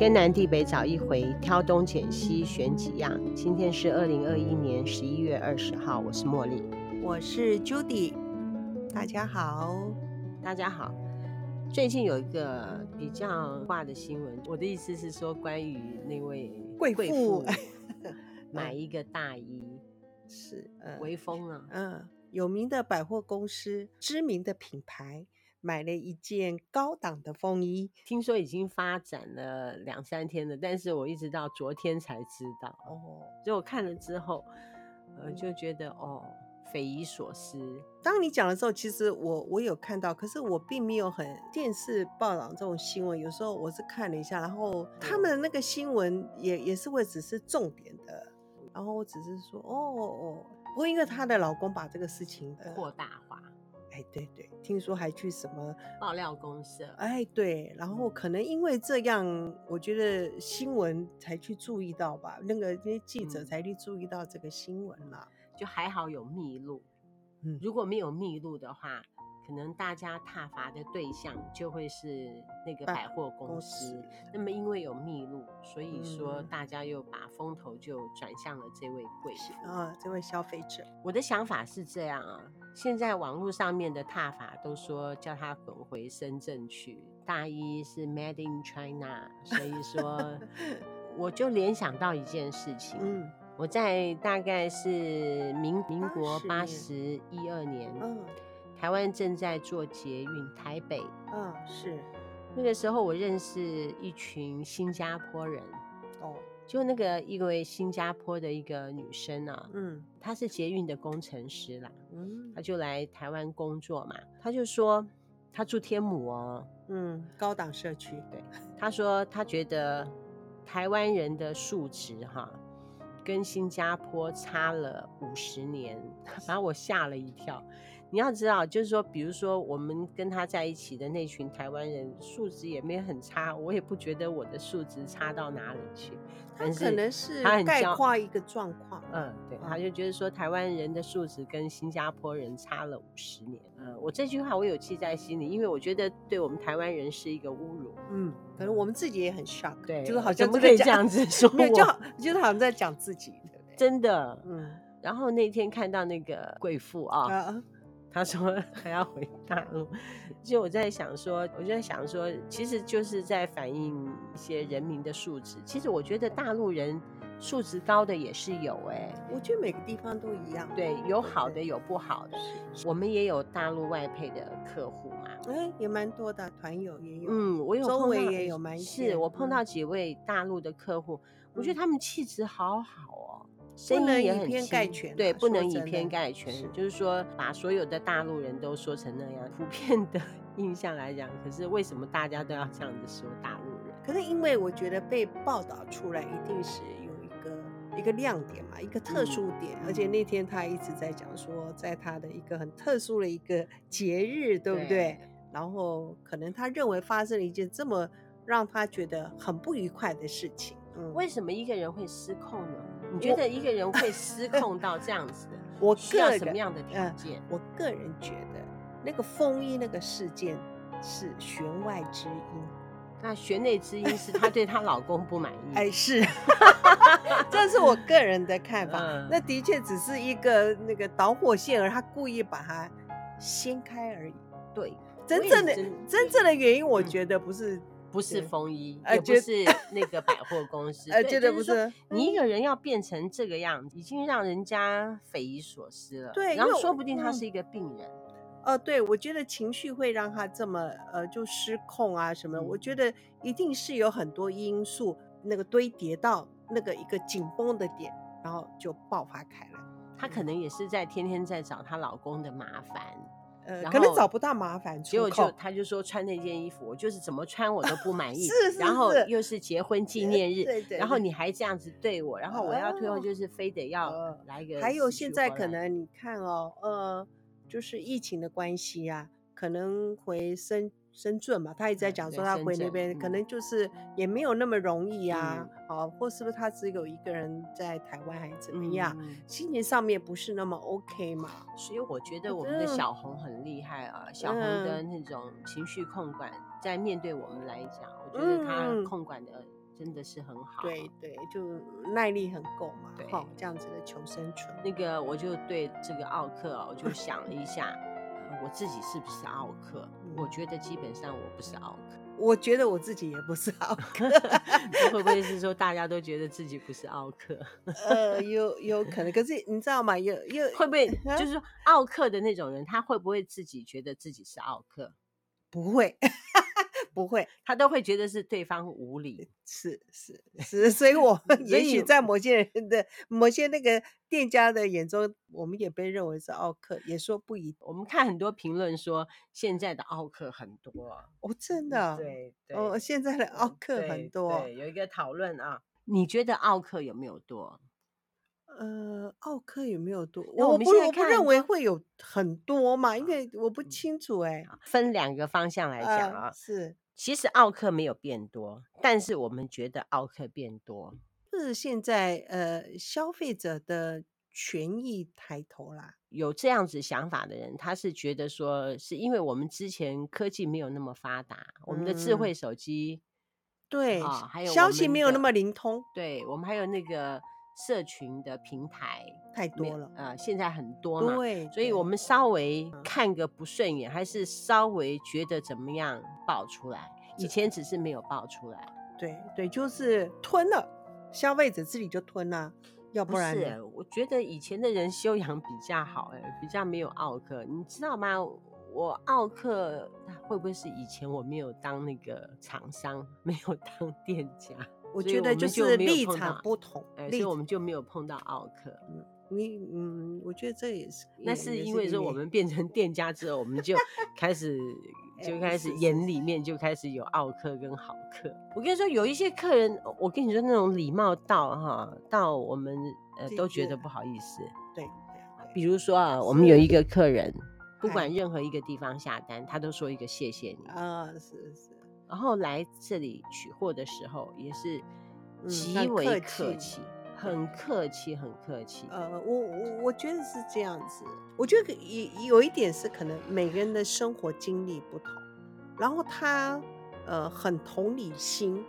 天南地北找一回，挑东拣西选几样。今天是二零二一年十一月二十号，我是茉莉，我是 Judy，大家好，大家好。最近有一个比较挂的新闻，我的意思是说，关于那位贵妇 买一个大衣，是呃微风啊，嗯，有名的百货公司，知名的品牌。买了一件高档的风衣，听说已经发展了两三天了，但是我一直到昨天才知道哦。所以我看了之后，呃，就觉得哦，匪夷所思。当你讲的时候，其实我我有看到，可是我并没有很电视报道这种新闻。有时候我是看了一下，然后他们的那个新闻也也是会只是重点的，然后我只是说哦哦，不过因为她的老公把这个事情扩大化。哎，对对，听说还去什么爆料公社？哎，对，然后可能因为这样，我觉得新闻才去注意到吧，那个那些记者才去注意到这个新闻了，就还好有密录，嗯，如果没有密录的话。可能大家踏伐的对象就会是那个百货公司，那么因为有密录，所以说大家又把风头就转向了这位贵妇啊，这位消费者。我的想法是这样啊，现在网络上面的踏伐都说叫他滚回深圳去，大一是 Made in China，所以说 我就联想到一件事情，嗯，我在大概是民民国八十一二年，嗯。台湾正在做捷运，台北，嗯，是。那个时候我认识一群新加坡人，哦，就那个一位新加坡的一个女生啊，嗯，她是捷运的工程师啦，嗯，她。就来台湾工作嘛，她就说她住天母哦，嗯，高档社区，对，她说她觉得台湾人的素质哈，跟新加坡差了五十年，把我吓了一跳。你要知道，就是说，比如说我们跟他在一起的那群台湾人，素质也没有很差，我也不觉得我的素质差到哪里去。他可能是他很概括一个状况。嗯，对，他就觉得说台湾人的素质跟新加坡人差了五十年。嗯，我这句话我有记在心里，因为我觉得对我们台湾人是一个侮辱。嗯，可能我们自己也很 shock，对，就是好像不可以这样子说 我，就好，就是好像在讲自己，对不对？真的，嗯。然后那天看到那个贵妇啊。嗯他说 他要回大陆，就我在想说，我就在想说，其实就是在反映一些人民的素质。其实我觉得大陆人素质高的也是有哎、欸，我觉得每个地方都一样，对，有好的有不好的。我们也有大陆外配的客户嘛，哎，也蛮多的，团友也有，嗯，我有周围也有蛮，是我碰到几位大陆的客户，我觉得他们气质好好哦。不能以偏概全，对，不能以偏概全，就是说把所有的大陆人都说成那样，普遍的 印象来讲，可是为什么大家都要这样子说大陆人？可是因为我觉得被报道出来一定是有一个一个亮点嘛，一个特殊点，嗯、而且那天他一直在讲说，在他的一个很特殊的一个节日，对不对？对，然后可能他认为发生了一件这么让他觉得很不愉快的事情。嗯，为什么一个人会失控呢？你觉得一个人会失控到这样子的？我需要什么样的条件？我个人觉得那个风衣那个事件是弦外之音，那弦内之音是她对她老公不满意。哎，是，这是我个人的看法。嗯、那的确只是一个那个导火线，而她故意把它掀开而已。对，真正的真正的原因，我觉得不是。不是风衣，也不是 那个百货公司，呃，觉得不是。你一个人要变成这个样子，已经让人家匪夷所思了。对，然后说不定他是一个病人。哦，对，我觉得情绪会让他这么呃就失控啊什么。我觉得一定是有很多因素那个堆叠到那个一个紧绷的点，然后就爆发开来。她可能也是在天天在找她老公的麻烦。呃，可能找不到麻烦，结果就他就说穿那件衣服，我就是怎么穿我都不满 意。是是是。然后又是结婚纪念日，对对。然后你还这样子对我，然后我要退后，就是非得要来一个。还有现在可能你看哦，呃，就是疫情的关系啊，可能回深。深圳嘛，他一直在讲说他回那边，可能就是也没有那么容易啊。好、嗯，或是不是他只有一个人在台湾，还是怎么样？嗯、心情上面不是那么 OK 嘛。所以我觉得我们的小红很厉害啊，嗯、小红的那种情绪控管，在面对我们来讲，我觉得他控管的真的是很好。对对，就耐力很够嘛，对，这样子的求生存。那个我就对这个奥克啊，我就想了一下，我自己是不是奥克？嗯、我觉得基本上我不是奥克。我觉得我自己也不是奥克，会不会是说大家都觉得自己不是奥克？呃，有有可能，可是你知道吗？有有会不会就是说奥克的那种人，他会不会自己觉得自己是奥克？不会。不会，他都会觉得是对方无理，是是是，所以我 也许在某些人的某些那个店家的眼中，我们也被认为是奥客，也说不一。我们看很多评论说现在的奥客很多哦，真的，对对哦，现在的奥客很多，对，有一个讨论啊，你觉得奥客有没有多？呃，奥克有没有多？我我不我不认为会有很多嘛，因为我不清楚哎。分两个方向来讲啊，是。其实奥克没有变多，但是我们觉得奥克变多，是现在呃消费者的权益抬头啦。有这样子想法的人，他是觉得说，是因为我们之前科技没有那么发达，嗯、我们的智慧手机，对，啊、还有消息没有那么灵通，对我们还有那个。社群的平台太多了，呃，现在很多嘛，对，所以我们稍微看个不顺眼，还是稍微觉得怎么样爆出来，以前只是没有爆出来，对对，就是吞了，消费者自己就吞了，要不然不是，我觉得以前的人修养比较好，哎，比较没有奥克，你知道吗？我奥客会不会是以前我没有当那个厂商，没有当店家？我觉得就是立场不同，所以我们就没有碰到奥克。嗯，你嗯，我觉得这也是，那是因为说我们变成店家之后，我们就 开始就开始眼里面就开始有奥客跟好客。我跟你说，有一些客人，我跟你说那种礼貌到哈，到我们呃都觉得不好意思。对，比如说啊，我们有一个客人，不管任何一个地方下单，他都说一个谢谢你啊，是是。然后来这里取货的时候也是极为客气，很客气，很客气。呃，我我我觉得是这样子。我觉得有有一点是可能每个人的生活经历不同，然后他呃很同理心，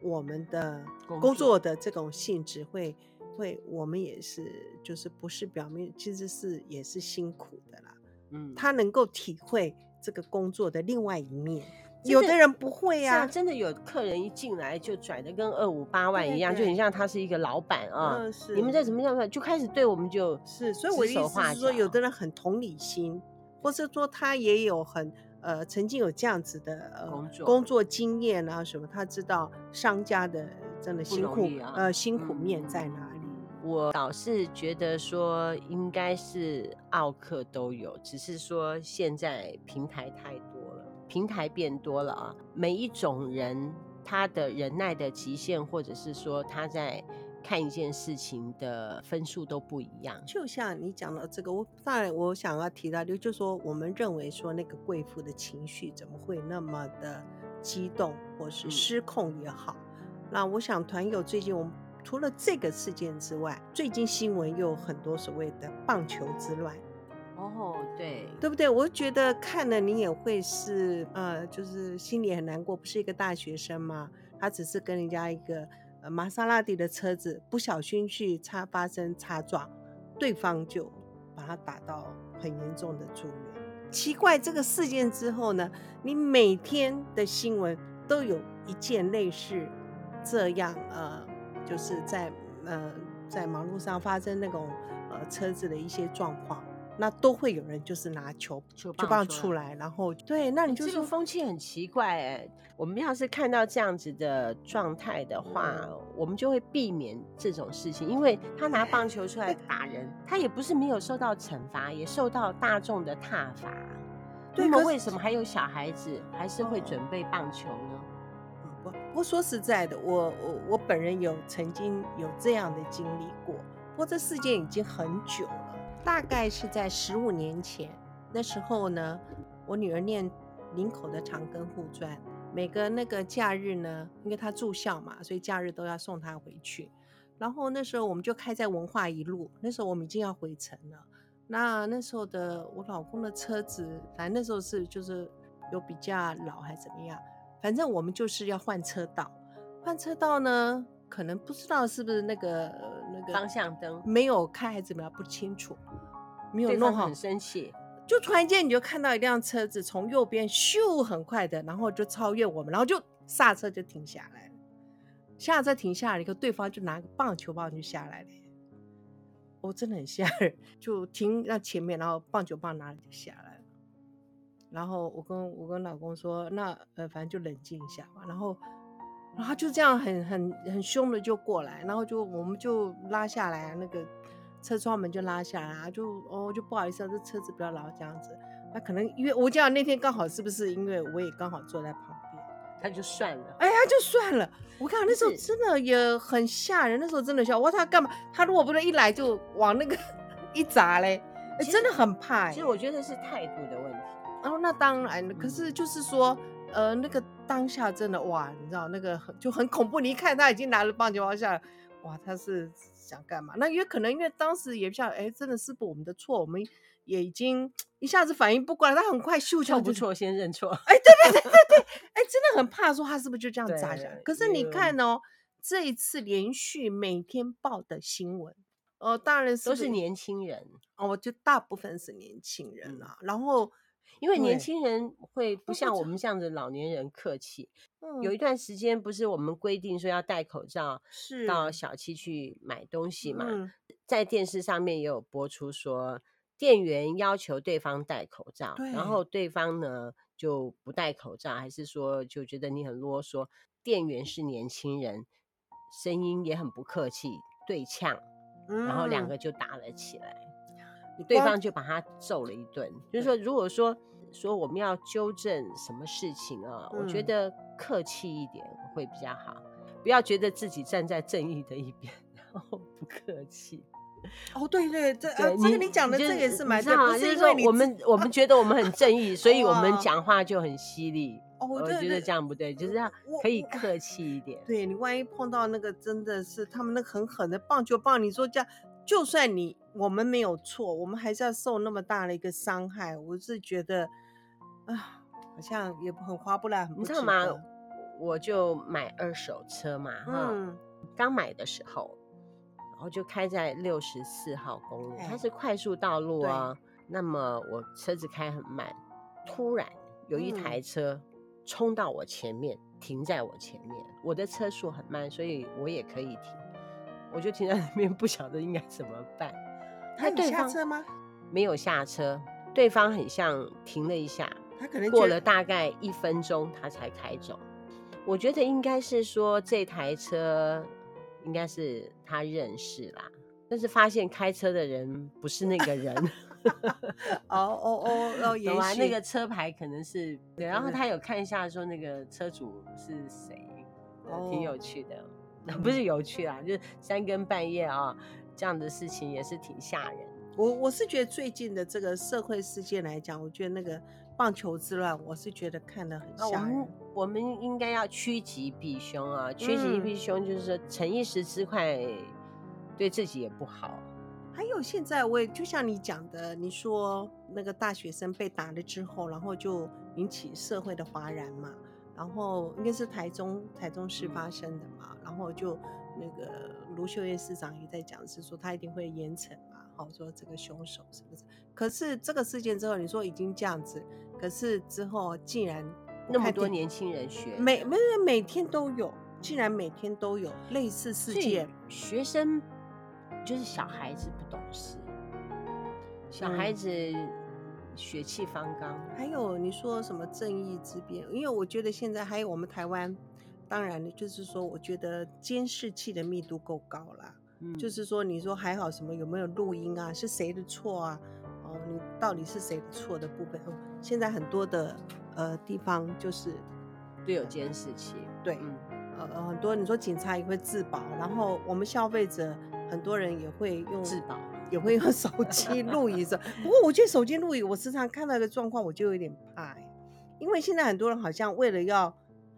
我们的工作的这种性质会会，我们也是就是不是表面，其实是也是辛苦的啦。嗯，他能够体会这个工作的另外一面。有的人不会呀、啊，真的有客人一进来就拽的跟二五八万一样，就很像他是一个老板啊。嗯，是。你们在什么样就开始对我们就是，所以我的意思是说，有的人很同理心，或是说他也有很呃曾经有这样子的呃工作工作经验啊什么，他知道商家的真的辛苦、啊、呃辛苦面在哪里。嗯、我倒是觉得说应该是奥客都有，只是说现在平台太多。平台变多了啊，每一种人他的忍耐的极限，或者是说他在看一件事情的分数都不一样。就像你讲到这个，我当然我想要提到，就就说我们认为说那个贵妇的情绪怎么会那么的激动，或是失控也好。嗯、那我想团友最近，我们除了这个事件之外，最近新闻又有很多所谓的棒球之乱。哦，对，对不对？我觉得看了你也会是，呃，就是心里很难过。不是一个大学生吗？他只是跟人家一个呃玛莎拉蒂的车子不小心去擦发生擦撞，对方就把他打到很严重的住院。奇怪，这个事件之后呢，你每天的新闻都有一件类似这样，呃，就是在呃在马路上发生那种呃车子的一些状况。那都会有人就是拿球球棒出来，然后对，那你就这个风气很奇怪哎。我们要是看到这样子的状态的话，嗯，我们就会避免这种事情，因为他拿棒球出来打人，他也不是没有受到惩罚，也受到大众的挞伐。那么为什么还有小孩子还是会准备棒球呢？不，不过说实在的，我我我本人有曾经有这样的经历过，不过这事件已经很久了。大概是在十五年前，那时候呢，我女儿念林口的长庚护专，每个那个假日呢，因为她住校嘛，所以假日都要送她回去。然后那时候我们就开在文化一路，那时候我们已经要回城了。那那时候的我老公的车子，反正那时候是就是有比较老还是怎么样，反正我们就是要换车道。换车道呢，可能不知道是不是那个那个方向灯没有开还是怎么样，不清楚，没有弄好，很生气。就突然间你就看到一辆车子从右边咻很快的，然后就超越我们，然后就刹车就停下来了。下车停下来以后，对方就拿个棒球棒就下来了。哦，真的很吓人，就停在前面，然后棒球棒拿了就下来了。然后我跟我跟老公说，那呃反正就冷静一下吧。然后，然后他就这样很很很凶的就过来，然后就我们就拉下来那个。车窗门就拉下来啊，就哦就不好意思啊，这车子不要老这样子。那可能因为我讲那天刚好是不是因为我也刚好坐在旁边，他就算了。哎呀，就算了。我看那时候真的也很吓人，那时候真的吓。我说他干嘛？他如果不能一来就往那个 一砸嘞，哎，真的很怕。其实我觉得是态度的问题。哦，那当然。可是就是说，呃，那个当下真的哇，你知道那个很就很恐怖。你一看他已经拿了棒球棒下来，哇，他是。想干嘛？那也可能因为当时也不像，哎，真的是不我们的错，我们也已经一下子反应不过来，他很快秀就不错，先认错。哎，对对对对对，哎，真的很怕说他是不是就这样砸下来？可是你看哦，这一次连续每天报的新闻，哦，当然是都是年轻人哦，就大部分是年轻人啊，然后。因为年轻人会不像我们这样的老年人客气。嗯、有一段时间不是我们规定说要戴口罩，是到小七去买东西嘛？嗯、在电视上面也有播出说，店员要求对方戴口罩，然后对方呢就不戴口罩，还是说就觉得你很啰嗦。店员是年轻人，声音也很不客气，对呛，嗯、然后两个就打了起来，对方就把他揍了一顿。就是说，如果说。说我们要纠正什么事情啊？嗯、我觉得客气一点会比较好，不要觉得自己站在正义的一边，然后不客气。哦，对对，这对、啊、这个你讲的这个也是蛮好，就是说我们我们觉得我们很正义，所以我们讲话就很犀利。哦，我觉得这样不对，就是要可以客气一点。对，你万一碰到那个真的是他们那个很狠的棒球棒，你说这样，就算你我们没有错，我们还是要受那么大的一个伤害。我是觉得。啊，好像也很花不来，你知道吗？我就买二手车嘛，哈、嗯，刚买的时候，然后就开在六十四号公路，欸、它是快速道路啊。那么我车子开很慢，突然有一台车冲到我前面，嗯、停在我前面。我的车速很慢，所以我也可以停，我就停在那边，不晓得应该怎么办。他有下车吗？没有下车，对方很像停了一下。他可能过了大概一分钟，他才开走。我觉得应该是说这台车应该是他认识啦，但是发现开车的人不是那个人。哦哦哦哦，有啊，那个车牌可能是对，然后他有看一下说那个车主是谁，挺有趣的。不是有趣啦，就是三更半夜啊，这样的事情也是挺吓人。我我是觉得最近的这个社会事件来讲，我觉得那个。棒球之乱，我是觉得看得很吓人。我们我们应该要趋吉避凶啊！趋吉避凶就是说，逞一时之快，对自己也不好。还有现在，我也就像你讲的，你说那个大学生被打了之后，然后就引起社会的哗然嘛。然后应该是台中台中市发生的嘛。嗯、然后就那个卢秀燕市长也在讲，是说他一定会严惩。好说这个凶手是不是？可是这个事件之后，你说已经这样子，可是之后竟然那么多年轻人学，每每人每天都有，竟然每天都有类似事件。学生就是小孩子不懂事，小孩子血气方刚。还有你说什么正义之辩？因为我觉得现在还有我们台湾，当然就是说，我觉得监视器的密度够高了。就是说，你说还好什么？有没有录音啊？是谁的错啊？哦，你到底是谁的错的部分？现在很多的呃地方就是都有监视器，对，嗯、呃很多你说警察也会自保，然后我们消费者很多人也会用自保，也会用手机录影。不过我觉得手机录影，我时常看到一个状况，我就有点怕，因为现在很多人好像为了要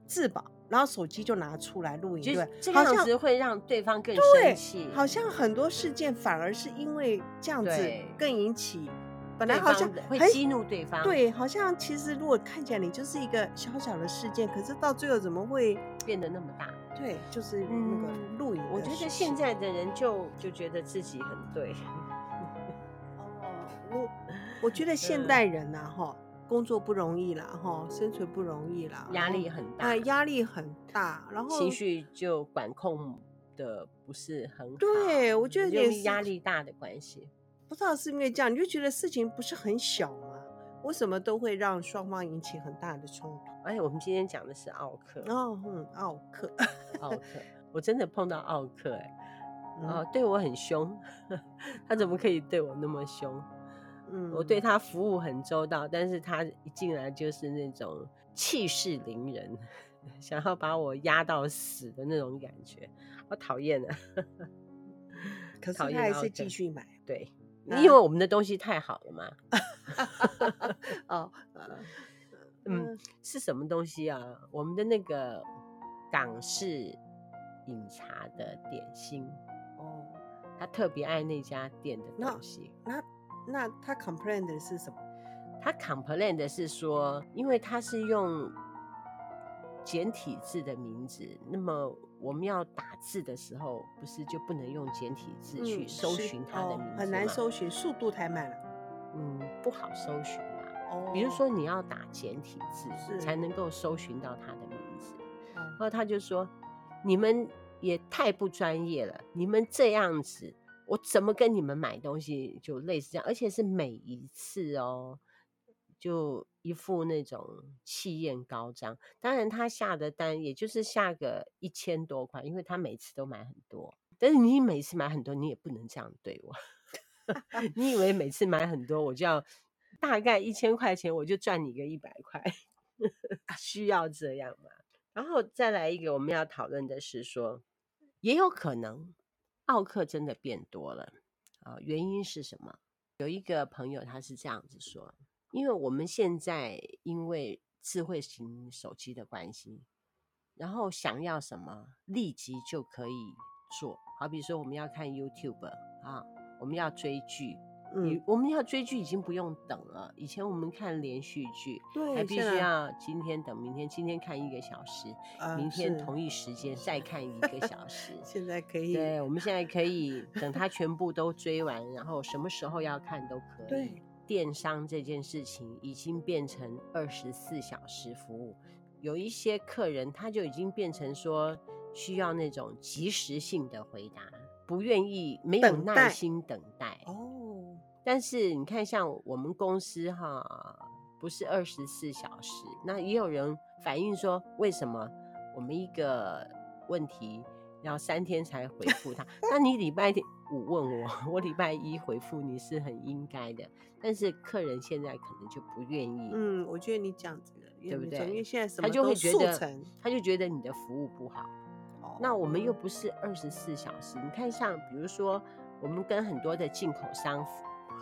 自保。然后手机就拿出来录影，对，这样子会让对方更生气。好像很多事件反而是因为这样子更引起本来好像会激怒对方，对，好像其实如果看起来你就是一个小小的事件，可是到最后怎么会变得那么大？对，就是那个录影。我觉得现在的人就就觉得自己很对。哦，我我觉得现代人呐，哈，工作不容易啦，哈，生存不容易啦，压力很大，压力很大，然后情绪就管控的不是很好。对，我觉得也是压力大的关系。不知道是因为这样，你就觉得事情不是很小吗？为什么都会让双方引起很大的冲突？而且我们今天讲的是奥克哦，嗯，奥克，奥克，我真的碰到奥克哎，然后对我很凶，他怎么可以对我那么凶？嗯，我对他服务很周到，但是他一进来就是那种气势凌人，想要把我压到死的那种感觉，好讨厌啊！可是他还是继续买，对，因为我们的东西太好了嘛。哦。嗯，是什么东西啊？我们的那个港式饮茶的点心哦，他特别爱那家店的东西。那那，那他 complain 的是什么？他 complain 的是说，因为他是用简体字的名字，那么我们要打字的时候，不是就不能用简体字去搜寻他的名字吗？嗯哦，很难搜寻，速度太慢了。嗯，不好搜寻嘛。哦。比如说你要打简体字才能够搜寻到他的名字，然后他就说：“你们也太不专业了，你们这样子，我怎么跟你们买东西？就类似这样，而且是每一次哦，就一副那种气焰高涨。当然他下的单也就是下个一千多块，因为他每次都买很多。但是你每次买很多，你也不能这样对我。你以为每次买很多我就要？”大概一千块钱，我就赚你个一百块，需要这样吗？然后再来一个，我们要讨论的是说，也有可能奥客真的变多了啊，原因是什么？有一个朋友他是这样子说，因为我们现在因为智慧型手机的关系，然后想要什么立即就可以做，好比说我们要看 YouTube 啊，我们要追剧。嗯，我们要追剧已经不用等了。以前我们看连续剧，对，还必须要今天等明天，今天看一个小时，啊、明天同一时间再看一个小 时。现在可以，对，我们现在可以等它全部都追完，然后什么时候要看都可以。对，电商这件事情已经变成二十四小时服务，有一些客人他就已经变成说需要那种即时性的回答，不愿意没有耐心等待。等待哦。但是你看，像我们公司哈，不是二十四小时，那也有人反映说，为什么我们一个问题要三天才回复他？那你礼拜五问我，我礼拜一回复你是很应该的。但是客人现在可能就不愿意。嗯，我觉得你讲这个对不对？因为现在什么他就会觉得，他就觉得你的服务不好。哦，那我们又不是二十四小时。你看，像比如说，我们跟很多的进口商。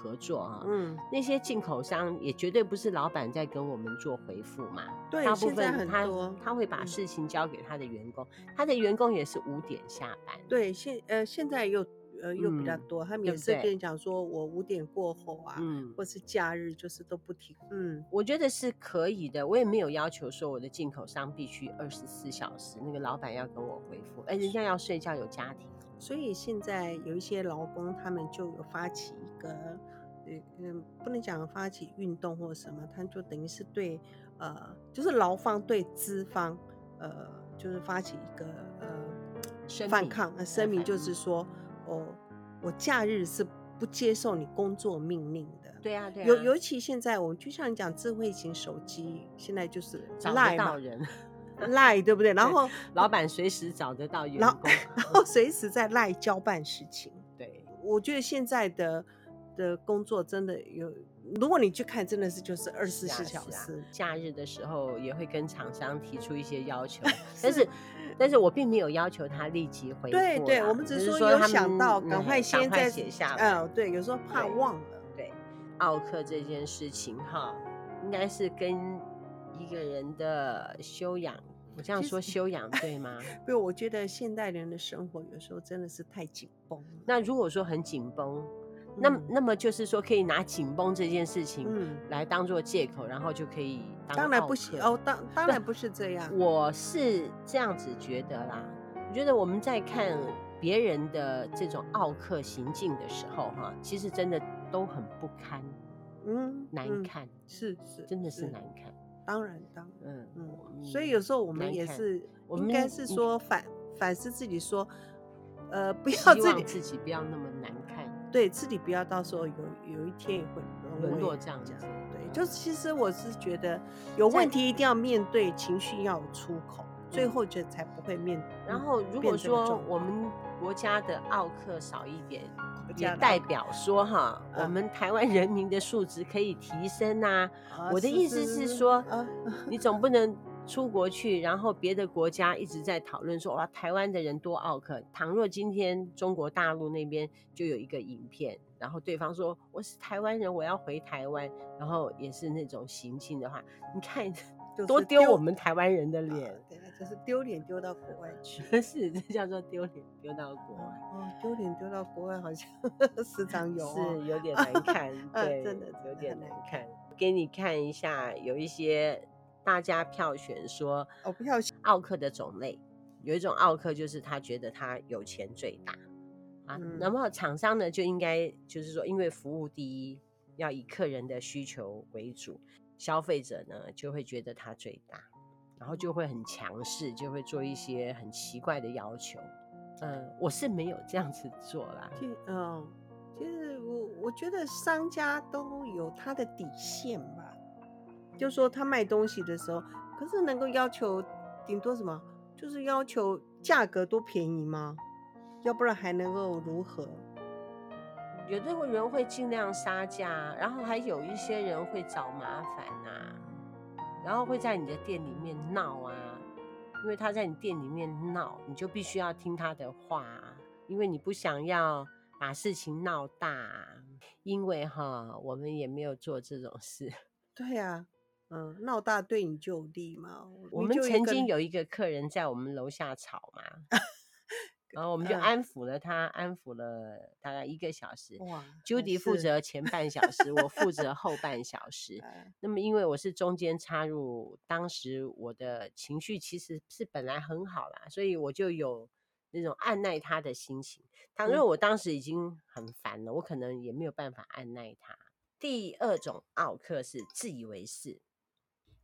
合作啊，嗯，那些进口商也绝对不是老板在跟我们做回复嘛，对，大部分他他会把事情交给他的员工，嗯、他的员工也是五点下班，对，现呃现在又呃又比较多，嗯、他们也是跟你讲说我五点过后啊，嗯，或是假日就是都不停，嗯，我觉得是可以的，我也没有要求说我的进口商必须二十四小时，那个老板要跟我回复，哎，人家要睡觉有家庭，所以现在有一些劳工他们就有发起一个。嗯，不能讲发起运动或什么，他就等于是对，呃，就是劳方对资方，呃，就是发起一个呃反抗呃声明，就是说，哦，我假日是不接受你工作命令的。对啊，对啊。尤尤其现在，我们就像你讲，智慧型手机现在就是赖到人，赖对不对？然后老板随时找得到员工，然后随时在赖交办事情。对，我觉得现在的。的工作真的有，如果你去看，真的是就是二十四小时。啊啊。假日的时候也会跟厂商提出一些要求，是但是，但是我并没有要求他立即回复。对对，我们只是说有想到，赶快先在写下来。嗯，对，有时候怕忘了。对，奥克这件事情哈，应该是跟一个人的修养，我这样说修养对吗？不，我觉得现代人的生活有时候真的是太紧绷。那如果说很紧绷。那那么就是说，可以拿紧绷这件事情来当做借口，然后就可以当。当然不行哦，当 当然不是这样。我是这样子觉得啦，我觉得我们在看别人的这种奥客行径的时候，哈，其实真的都很不堪，嗯，难看，是是，真的是难看。当然当然，嗯嗯，所以有时候我们也是，我们应该是说反反思自己，说，呃，不要自己自己不要那么难看。对自己不要到时候有有一天也会沦落这样子。对，就是其实我是觉得有问题一定要面对，情绪要有出口，最后就才不会面。然后如果说我们国家的奥克少一点，也代表说哈，我们台湾人民的素质可以提升啊。我的意思是说，你总不能。出国去，然后别的国家一直在讨论说，哇，台湾的人多奥客。倘若今天中国大陆那边就有一个影片，然后对方说我是台湾人，我要回台湾，然后也是那种行径的话，你看 多丢我们台湾人的脸。对，就是丢脸丢到国外去。是，这叫做丢脸丢到国外。哦，丢脸丢到国外好像 时常有，是有点难看，对，真的有点难看。给你看一下，有一些。大家票选说，哦，票选奥克的种类，有一种奥克就是他觉得他有钱最大啊，嗯、那么厂商呢就应该就是说，因为服务第一，要以客人的需求为主，消费者呢就会觉得他最大，然后就会很强势，就会做一些很奇怪的要求。嗯，我是没有这样子做啦。嗯，其实我我觉得商家都有他的底线吧。就说他卖东西的时候，可是能够要求顶多什么？就是要求价格多便宜吗？要不然还能够如何？有的人会尽量杀价，然后还有一些人会找麻烦啊，然后会在你的店里面闹啊，因为他在你店里面闹，你就必须要听他的话，因为你不想要把事情闹大，因为哈，我们也没有做这种事。对呀。嗯，闹大对你就有利吗？我们曾经有一个客人在我们楼下吵嘛，然后我们就安抚了他，安抚了大概一个小时。哇，Judy 负责前半小时，我负责后半小时。那么因为我是中间插入，当时我的情绪其实是本来很好啦，所以我就有那种按耐他的心情。倘若我当时已经很烦了，我可能也没有办法按耐他。第二种奥客是自以为是。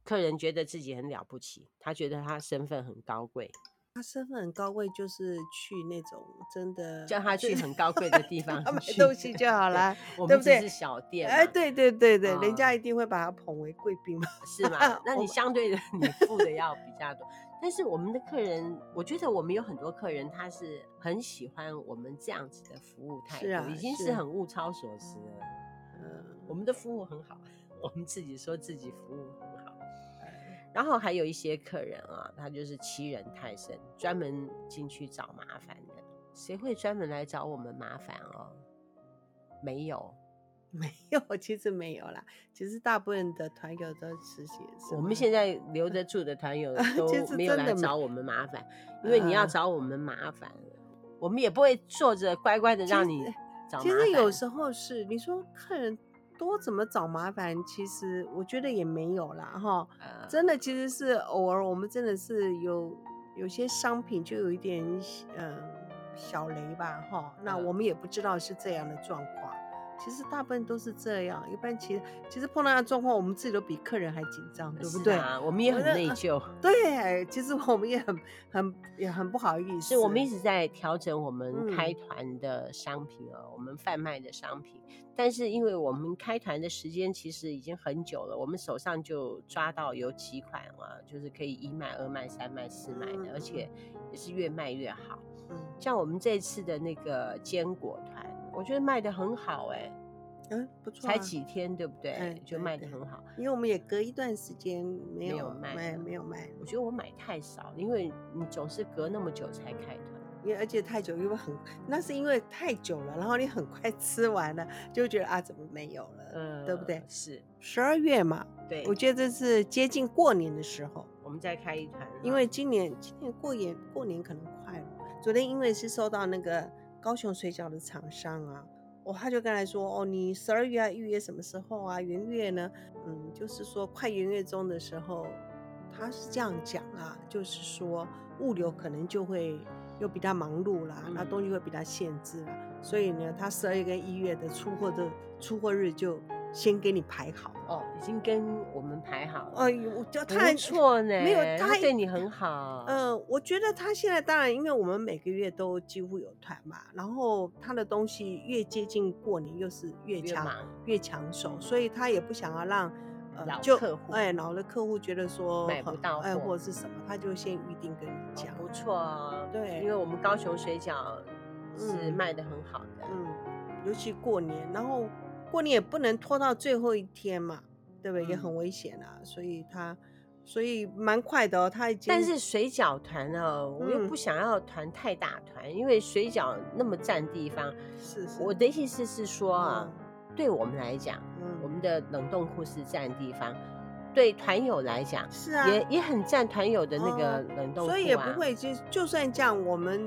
客人觉得自己很了不起，他觉得他身份很高贵。他身份很高贵，就是去那种真的叫他去很高贵的地方买东西就好了，我们只是小店。哎，对对对对，人家一定会把他捧为贵宾嘛，是吗？那你相对的，你付的要比较多。但是我们的客人，我觉得我们有很多客人，他是很喜欢我们这样子的服务态度，已经是很物超所值了。嗯，我们的服务很好，我们自己说自己服务很好。然后还有一些客人啊，他就是欺人太甚，专门进去找麻烦的。谁会专门来找我们麻烦哦？没有，没有，其实没有啦。其实大部分的团友都实习。我们现在 留得住的团友 都没有来找我们麻烦，因为你要找我们麻烦，我们也不会坐着乖乖的让你找麻烦。其实有时候是你说客人。多怎么找麻烦？其实我觉得也没有啦，哈，真的其实是偶尔我们真的是有有些商品就有一点嗯小雷吧，哈，那我们也不知道是这样的状况。其实大部分都是这样，一般其实其实碰到的状况，我们自己都比客人还紧张，对不对？啊，我们也很内疚。对，其实我们也很很也很不好意思。是我们一直在调整我们开团的商品哦，嗯、我们贩卖的商品。但是因为我们开团的时间其实已经很久了，我们手上就抓到有几款了，就是可以一卖、二卖、三卖、四卖的，嗯、而且也是越卖越好。嗯，像我们这次的那个坚果团。我觉得卖的很好哎、欸，嗯，不错、啊，才几天对不对？嗯、就卖的很好，因为我们也隔一段时间没有卖，没有卖。没有卖，我觉得我买太少，因为你总是隔那么久才开团，因为而且太久，因为很，那是因为太久了，然后你很快吃完了，就觉得啊，怎么没有了？嗯，对不对？是十二月嘛，对，我觉得这是接近过年的时候，我们再开一团，因为今年今年过年过年可能快了。昨天因为是收到那个。高雄水饺的厂商啊，哦，他就跟他说，哦，你十二月啊，预约什么时候啊？元月呢？嗯，就是说快元月中的时候，他是这样讲啊，就是说物流可能就会又比较忙碌啦，那、嗯、东西会比较限制啦，所以呢，他十二月跟一月的出货的出货日就。先给你排好哦，已经跟我们排好了。哎呦，我觉得他不错呢，没有他，他对你很好。嗯、呃，我觉得他现在当然，因为我们每个月都几乎有团嘛，然后他的东西越接近过年，又是越抢越抢手，所以他也不想要让呃老就客户哎老的客户觉得说买不到哎或者是什么，他就先预定跟你讲。哦、不错啊，对，因为我们高雄水饺是卖的很好的，嗯，尤其过年，然后。过年也不能拖到最后一天嘛，对不对？嗯、也很危险啊，所以他，所以蛮快的哦，他已经。但是水饺团呢，我又不想要团太大团，嗯、因为水饺那么占地方。是是。我的意思是说啊，嗯、对我们来讲，嗯、我们的冷冻库是占地方，对团友来讲是啊，也也很占团友的那个冷冻库、啊哦、所以也不会就就算这样，我们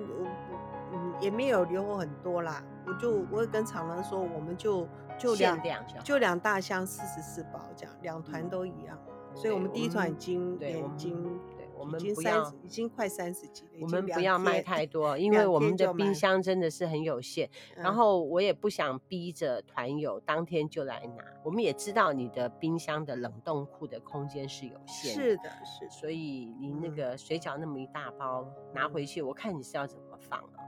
嗯也没有留很多啦。我就我会跟厂人说，我们就。就两就两大箱四十四包这样，两团都一样，所以我们第一团已经已经对，我们已经三已经快三十几了。我们不要卖太多，因为我们的冰箱真的是很有限。然后我也不想逼着团友当天就来拿。我们也知道你的冰箱的冷冻库的空间是有限，是的，是。所以你那个水饺那么一大包拿回去，我看你是要怎么放啊？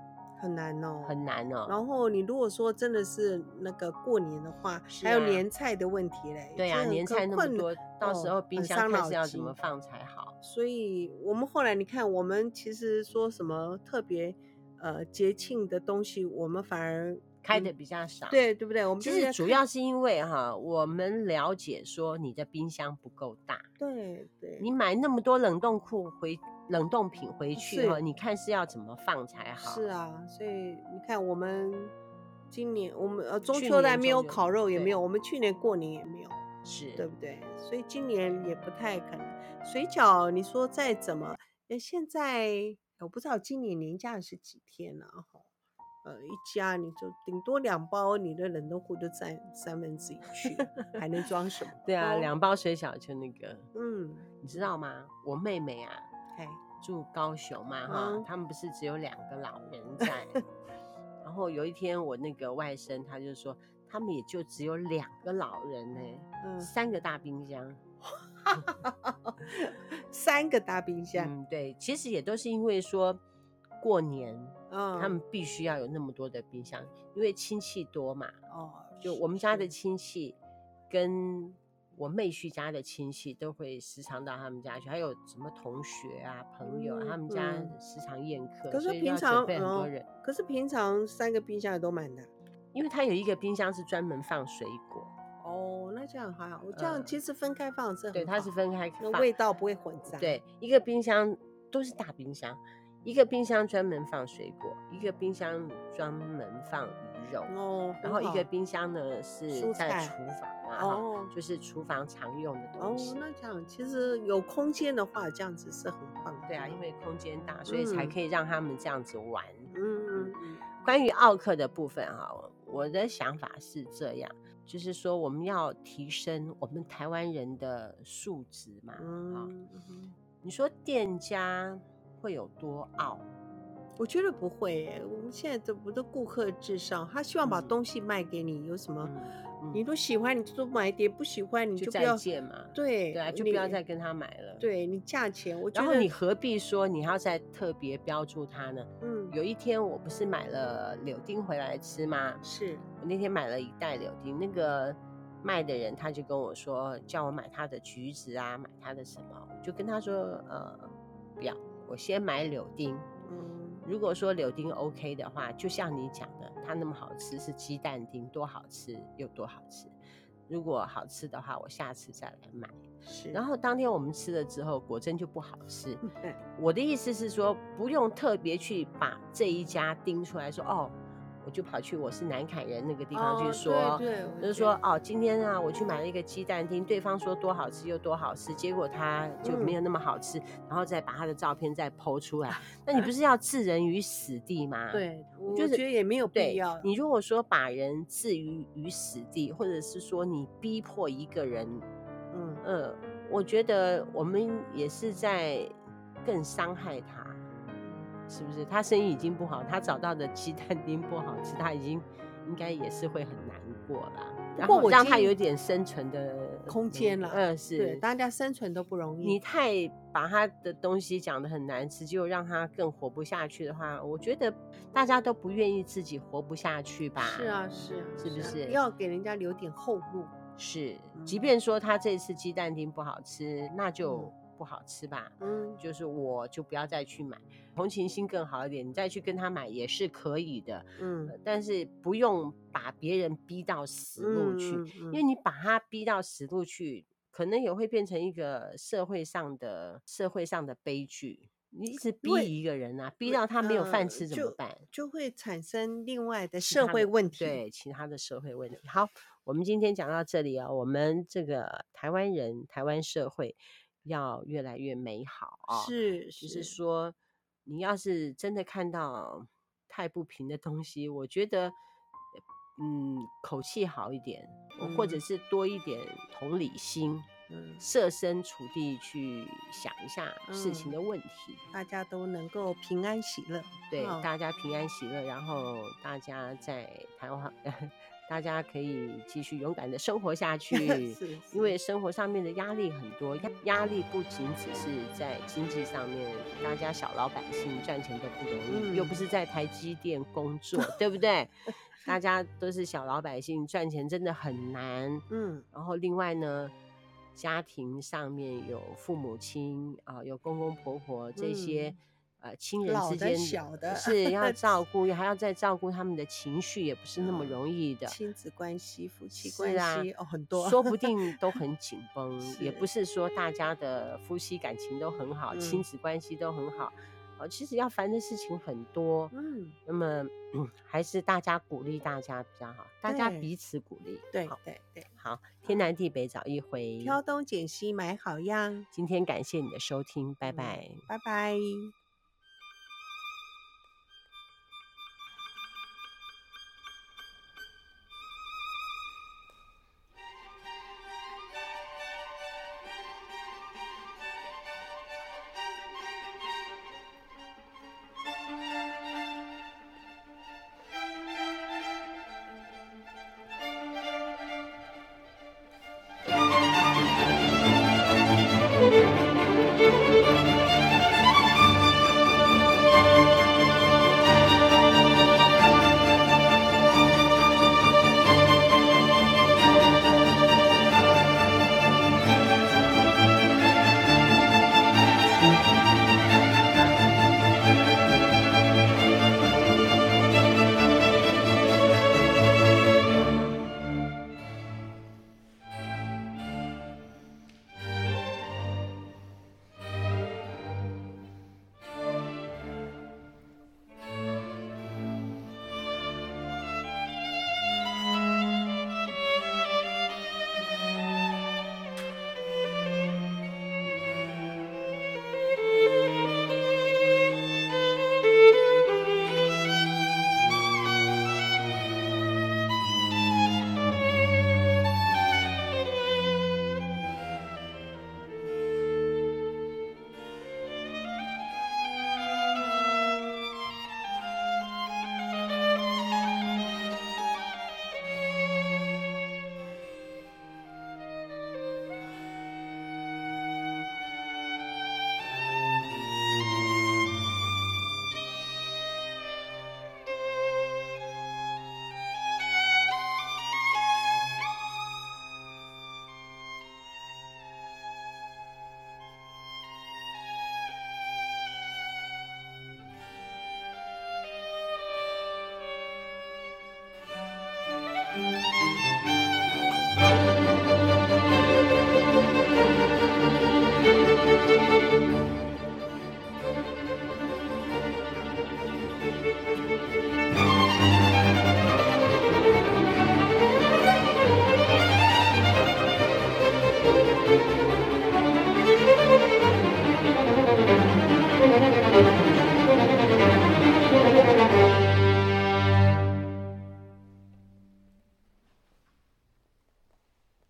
很难哦，很难哦。然后你如果说真的是那个过年的话，还有年菜的问题嘞。对啊，年菜那么多，到时候冰箱看是要怎么放才好。所以我们后来你看，我们其实说什么特别呃节庆的东西，我们反而开的比较少。对，对不对？我们其实主要是因为哈，我们了解说你的冰箱不够大。对对。你买那么多冷冻库回。冷冻品回去哈，你看是要怎么放才好？是啊，所以你看我们今年我们呃中秋还没有烤肉也没有，我们去年过年也没有，是对不对？所以今年也不太可能。水饺你说再怎么，哎，现在我不知道今年年假是几天了哈？呃，一家你就顶多两包，你的冷冻库都占三分之一去，还能装什么？对啊，两包水饺就那个，嗯，你知道吗？我妹妹啊。住高雄嘛，哈、嗯，他们不是只有两个老人在。然后有一天，我那个外甥他就说，他们也就只有两个老人呢，嗯、三个大冰箱，三个大冰箱。嗯，对，其实也都是因为说过年，嗯，他们必须要有那么多的冰箱，因为亲戚多嘛。哦，就我们家的亲戚跟。我妹婿家的亲戚都会时常到他们家去，还有什么同学啊、朋友啊，嗯、他们家时常宴客，可是平常很多人、嗯。可是平常三个冰箱也都满的，因为他有一个冰箱是专门放水果。哦，那这样还好。我这样其实分开放是很对，它是分开放，那味道不会混杂。对，一个冰箱都是大冰箱，一个冰箱专门放水果，一个冰箱专门放鱼肉。哦，然后一个冰箱呢是在厨房。哦，就是厨房常用的东西。哦，那这样其实有空间的话，这样子是很棒的。对啊，因为空间大，所以才可以让他们这样子玩。嗯嗯嗯。关于奥客的部分哈，我的想法是这样，就是说我们要提升我们台湾人的素质嘛。嗯。你说店家会有多傲？我觉得不会耶。我们现在都不都顾客至上，他希望把东西卖给你，有什么？你都喜欢，你就多买一点；不喜欢，你就不要。再见嘛。对对啊，就不要再跟他买了。对你价钱，我觉得。然后你何必说你要再特别标注它呢？嗯。有一天我不是买了柳丁回来吃吗？是。我那天买了一袋柳丁，那个卖的人他就跟我说，叫我买他的橘子啊，买他的什么，我就跟他说，呃，不要，我先买柳丁。嗯。如果说柳丁 OK 的话，就像你讲的，它那么好吃，是鸡蛋丁，多好吃又多好吃。如果好吃的话，我下次再来买。是。然后当天我们吃了之后，果真就不好吃。我的意思是说，不用特别去把这一家盯出来说，哦，我就跑去我是南崁人那个地方去说，哦、对对就是说哦，今天啊，我去买了一个鸡蛋听，对方说多好吃又多好吃，结果他就没有那么好吃，嗯、然后再把他的照片再 po 出来，那你不是要置人于死地吗？对，我觉得也没有必要。你如果说把人置于于死地，或者是说你逼迫一个人，嗯呃，我觉得我们也是在更伤害他。是不是他生意已经不好，他找到的鸡蛋丁不好吃，他已经应该也是会很难过了。然后让他有点生存的空间了。嗯，是，对，大家生存都不容易。你太把他的东西讲的很难吃，就让他更活不下去的话，我觉得大家都不愿意自己活不下去吧？是啊，是啊，是不是？要给人家留点后路。是，即便说他这次鸡蛋丁不好吃，那就。嗯不好吃吧？嗯，就是我就不要再去买，同情心更好一点，你再去跟他买也是可以的。嗯，但是不用把别人逼到死路去，嗯嗯、因为你把他逼到死路去，可能也会变成一个社会上的社会上的悲剧。你一直逼一个人啊，逼到他没有饭吃怎么办？呃、就，就会产生另外的社会问题。对，其他的社会问题。好，我们今天讲到这里啊，我们这个台湾人，台湾社会。要越来越美好啊！是，就是说，你要是真的看到太不平的东西，我觉得，嗯，口气好一点，嗯、或者是多一点同理心，嗯，设身处地去想一下事情的问题，嗯、大家都能够平安喜乐，对，哦、大家平安喜乐，然后大家在台湾。大家可以继续勇敢的生活下 去，因为生活上面的压力很多，压压力不仅只是在经济上面，大家小老百姓赚钱都不容易，嗯、又不是在台积电工作，对不对？大 家都是小老百姓，赚钱真的很难。嗯，然后另外呢，家庭上面有父母亲啊，有公公婆婆这些。嗯呃，亲人之间小的是要照顾，还要再照顾他们的情绪，也不是那么容易的。亲子关系、夫妻关系哦，很多，说不定都很紧绷。也不是说大家的夫妻感情都很好，亲子关系都很好。哦，其实要烦的事情很多。嗯，那么还是大家鼓励大家比较好，大家彼此鼓励。对对对，好，天南地北找一回，挑东拣西买好样。今天感谢你的收听，拜拜，拜拜。